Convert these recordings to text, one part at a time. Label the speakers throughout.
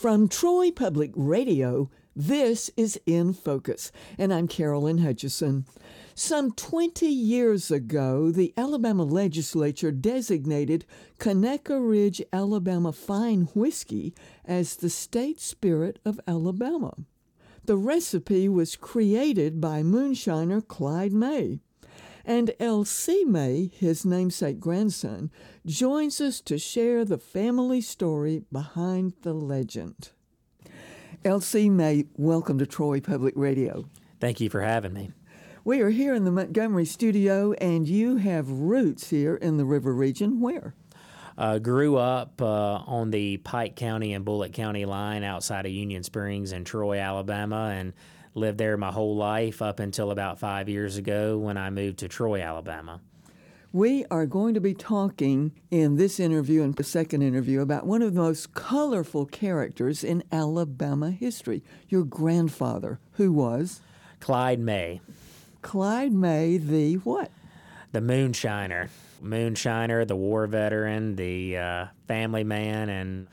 Speaker 1: From Troy Public Radio, this is In Focus, and I'm Carolyn Hutcheson. Some 20 years ago, the Alabama legislature designated Conecuh Ridge, Alabama fine whiskey as the state spirit of Alabama. The recipe was created by moonshiner Clyde May. And L.C. May, his namesake grandson, joins us to share the family story behind the legend. L.C. May, welcome to Troy Public Radio.
Speaker 2: Thank you for having me.
Speaker 1: We are here in the Montgomery studio, and you have roots here in the river region. Where?
Speaker 2: Uh, grew up uh, on the Pike County and Bullock County line outside of Union Springs in Troy, Alabama, and lived there my whole life up until about five years ago when I moved to Troy, Alabama.
Speaker 1: We are going to be talking in this interview and the second interview about one of the most colorful characters in Alabama history, your grandfather, who was
Speaker 2: Clyde May.
Speaker 1: Clyde May, the what?
Speaker 2: The moonshiner. Moonshiner, the war veteran, the uh, family man, and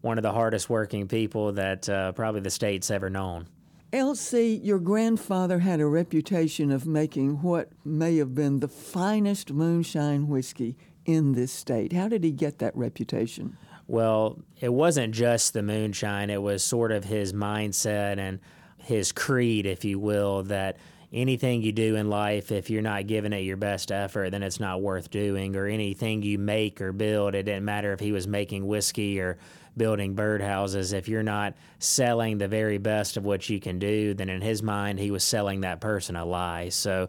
Speaker 2: one of the hardest working people that uh, probably the state's ever known.
Speaker 1: L.C., your grandfather had a reputation of making what may have been the finest moonshine whiskey in this state. How did he get that reputation?
Speaker 2: Well, it wasn't just the moonshine, it was sort of his mindset and his creed, if you will, that anything you do in life, if you're not giving it your best effort, then it's not worth doing. Or anything you make or build, it didn't matter if he was making whiskey or building birdhouses. If you're not selling the very best of what you can do, then in his mind, he was selling that person a lie. So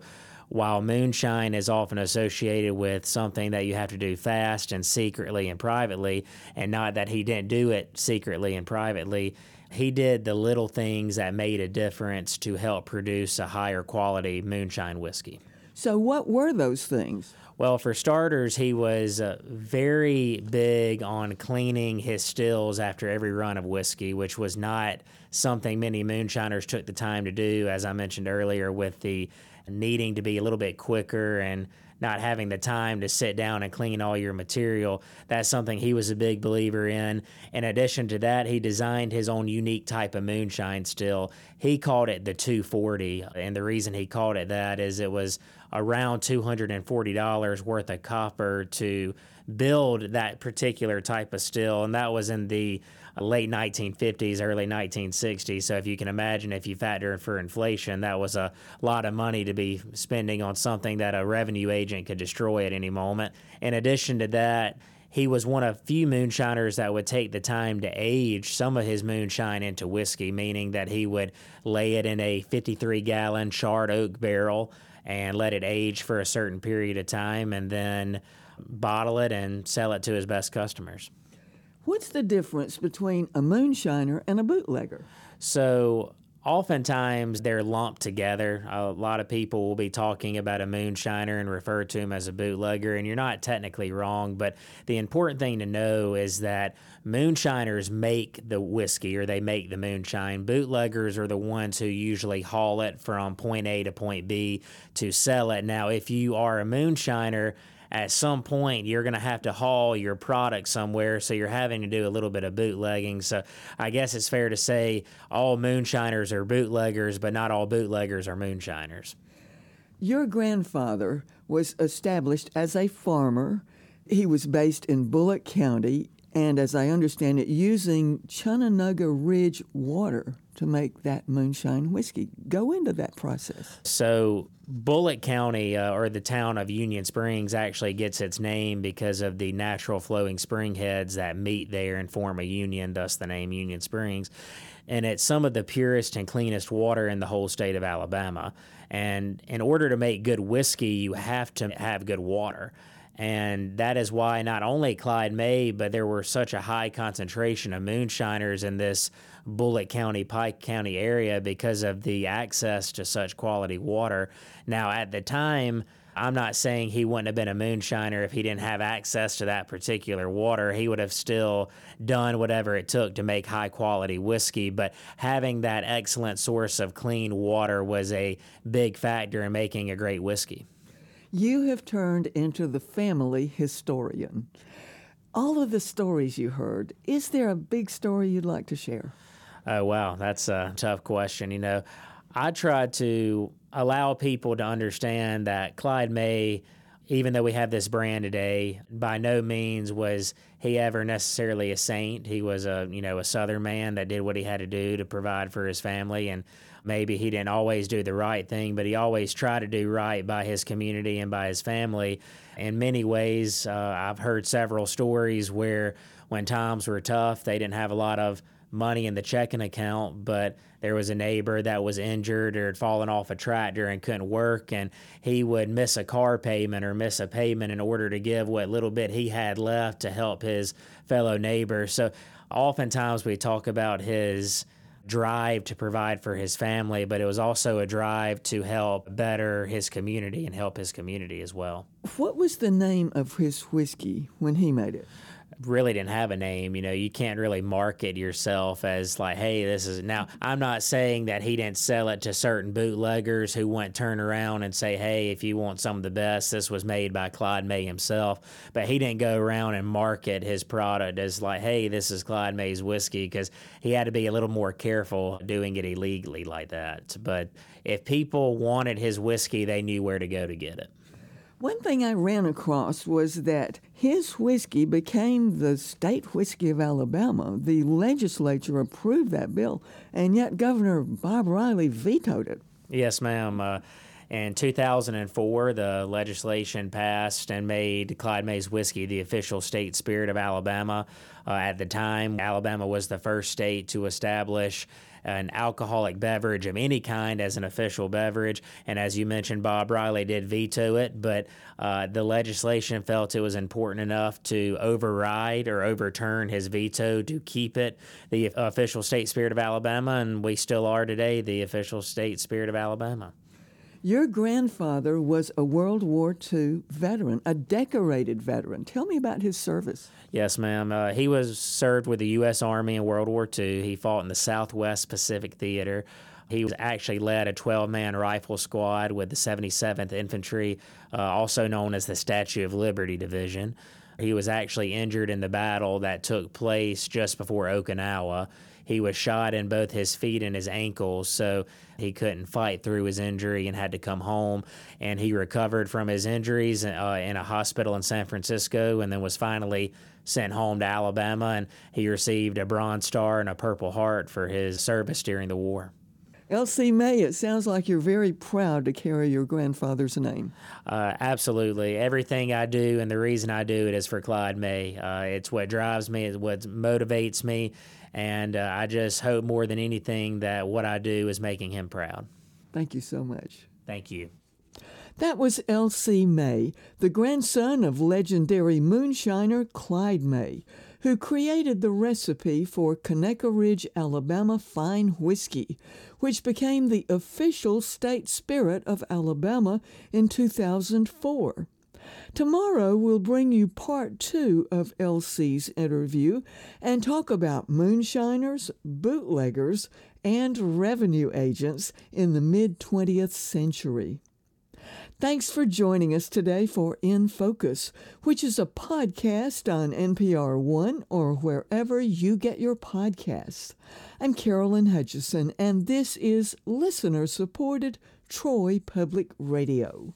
Speaker 2: while moonshine is often associated with something that you have to do fast and secretly and privately, and not that he didn't do it secretly and privately, he did the little things that made a difference to help produce a higher quality moonshine whiskey.
Speaker 1: So, what were those things?
Speaker 2: Well, for starters, he was uh, very big on cleaning his stills after every run of whiskey, which was not something many moonshiners took the time to do, as I mentioned earlier, with the needing to be a little bit quicker and not having the time to sit down and clean all your material. That's something he was a big believer in. In addition to that, he designed his own unique type of moonshine still. He called it the 240. And the reason he called it that is it was around $240 worth of copper to build that particular type of still. And that was in the late 1950s, early 1960s. So if you can imagine, if you factor in for inflation, that was a lot of money to be spending on something that a revenue agent could destroy at any moment. In addition to that, he was one of few moonshiners that would take the time to age some of his moonshine into whiskey, meaning that he would lay it in a 53 gallon charred oak barrel and let it age for a certain period of time and then bottle it and sell it to his best customers.
Speaker 1: What's the difference between a moonshiner and a bootlegger?
Speaker 2: So, oftentimes they're lumped together. A lot of people will be talking about a moonshiner and refer to him as a bootlegger, and you're not technically wrong. But the important thing to know is that moonshiners make the whiskey or they make the moonshine. Bootleggers are the ones who usually haul it from point A to point B to sell it. Now, if you are a moonshiner, at some point you're going to have to haul your product somewhere, so you're having to do a little bit of bootlegging. So I guess it's fair to say all moonshiners are bootleggers, but not all bootleggers are moonshiners.
Speaker 1: Your grandfather was established as a farmer. He was based in Bullock County, and as I understand it, using Chunnenuggee Ridge water to make that moonshine whiskey. Go into that process.
Speaker 2: So, Bullock County, uh, or the town of Union Springs, actually gets its name because of the natural flowing spring heads that meet there and form a union, thus the name Union Springs. And it's some of the purest and cleanest water in the whole state of Alabama. And in order to make good whiskey, you have to have good water. And that is why not only Clyde May, but there were such a high concentration of moonshiners in this Bullock County, Pike County area because of the access to such quality water. Now, at the time, I'm not saying he wouldn't have been a moonshiner if he didn't have access to that particular water. He would have still done whatever it took to make high quality whiskey, but having that excellent source of clean water was a big factor in making a great whiskey.
Speaker 1: You have turned into the family historian. all of the stories you heard, is there a big story you'd like to share?
Speaker 2: Oh, wow. That's a tough question. You know, I try to allow people to understand that Clyde May, even though we have this brand today, by no means was he ever necessarily a saint. He was a, you know, a Southern man that did what he had to do to provide for his family. And maybe he didn't always do the right thing, but he always tried to do right by his community and by his family. In many ways, uh, I've heard several stories where when times were tough, they didn't have a lot of money in the checking account, but there was a neighbor that was injured or had fallen off a tractor and couldn't work, and he would miss a car payment or miss a payment in order to give what little bit he had left to help his fellow neighbor. So, oftentimes we talk about his drive to provide for his family, but it was also a drive to help better his community and help his community as well.
Speaker 1: What was the name of his whiskey when he made it?
Speaker 2: Really didn't have a name. You know, you can't really market yourself as like, hey, this is now. I'm not saying that he didn't sell it to certain bootleggers who wouldn't turn around and say, hey, if you want some of the best, this was made by Clyde May himself. But he didn't go around and market his product as like, hey, this is Clyde May's whiskey because he had to be a little more careful doing it illegally like that. But if people wanted his whiskey, they knew where to go to get it.
Speaker 1: One thing I ran across was that his whiskey became the state whiskey of Alabama. The legislature approved that bill, and yet Governor Bob Riley vetoed it.
Speaker 2: Yes, ma'am. Uh, in 2004, the legislation passed and made Clyde May's whiskey the official state spirit of Alabama. Uh, at the time, Alabama was the first state to establish an alcoholic beverage of any kind as an official beverage. And as you mentioned, Bob Riley did veto it, but uh, the legislation felt it was important enough to override or overturn his veto to keep it the official state spirit of Alabama, and we still are today the official state spirit of Alabama.
Speaker 1: Your grandfather was a World War II veteran, a decorated veteran. Tell me about his service.
Speaker 2: Yes, ma'am. Uh, he was served with the U.S. Army in World War II. He fought in the Southwest Pacific Theater. He was actually led a 12 man rifle squad with the 77th Infantry, uh, also known as the Statue of Liberty Division. He was actually injured in the battle that took place just before Okinawa he was shot in both his feet and his ankles, so he couldn't fight through his injury and had to come home. And he recovered from his injuries uh, in a hospital in San Francisco and then was finally sent home to Alabama. And he received a Bronze Star and a Purple Heart for his service during the war.
Speaker 1: L.C. May, it sounds like you're very proud to carry your grandfather's name.
Speaker 2: Uh, absolutely. Everything I do and the reason I do it is for Clyde May. Uh, it's what drives me, it's what motivates me, and uh, I just hope more than anything that what I do is making him proud.
Speaker 1: Thank you so much.
Speaker 2: Thank you.
Speaker 1: That was L.C. May, the grandson of legendary moonshiner Clyde May, who created the recipe for Conecuh Ridge, Alabama fine whiskey, which became the official state spirit of Alabama in 2004. Tomorrow we'll bring you part two of LC's interview and talk about moonshiners, bootleggers, and revenue agents in the mid 20th century. Thanks for joining us today for In Focus, which is a podcast on NPR One or wherever you get your podcasts. I'm Carolyn Hutcheson, and this is listener supported Troy Public Radio.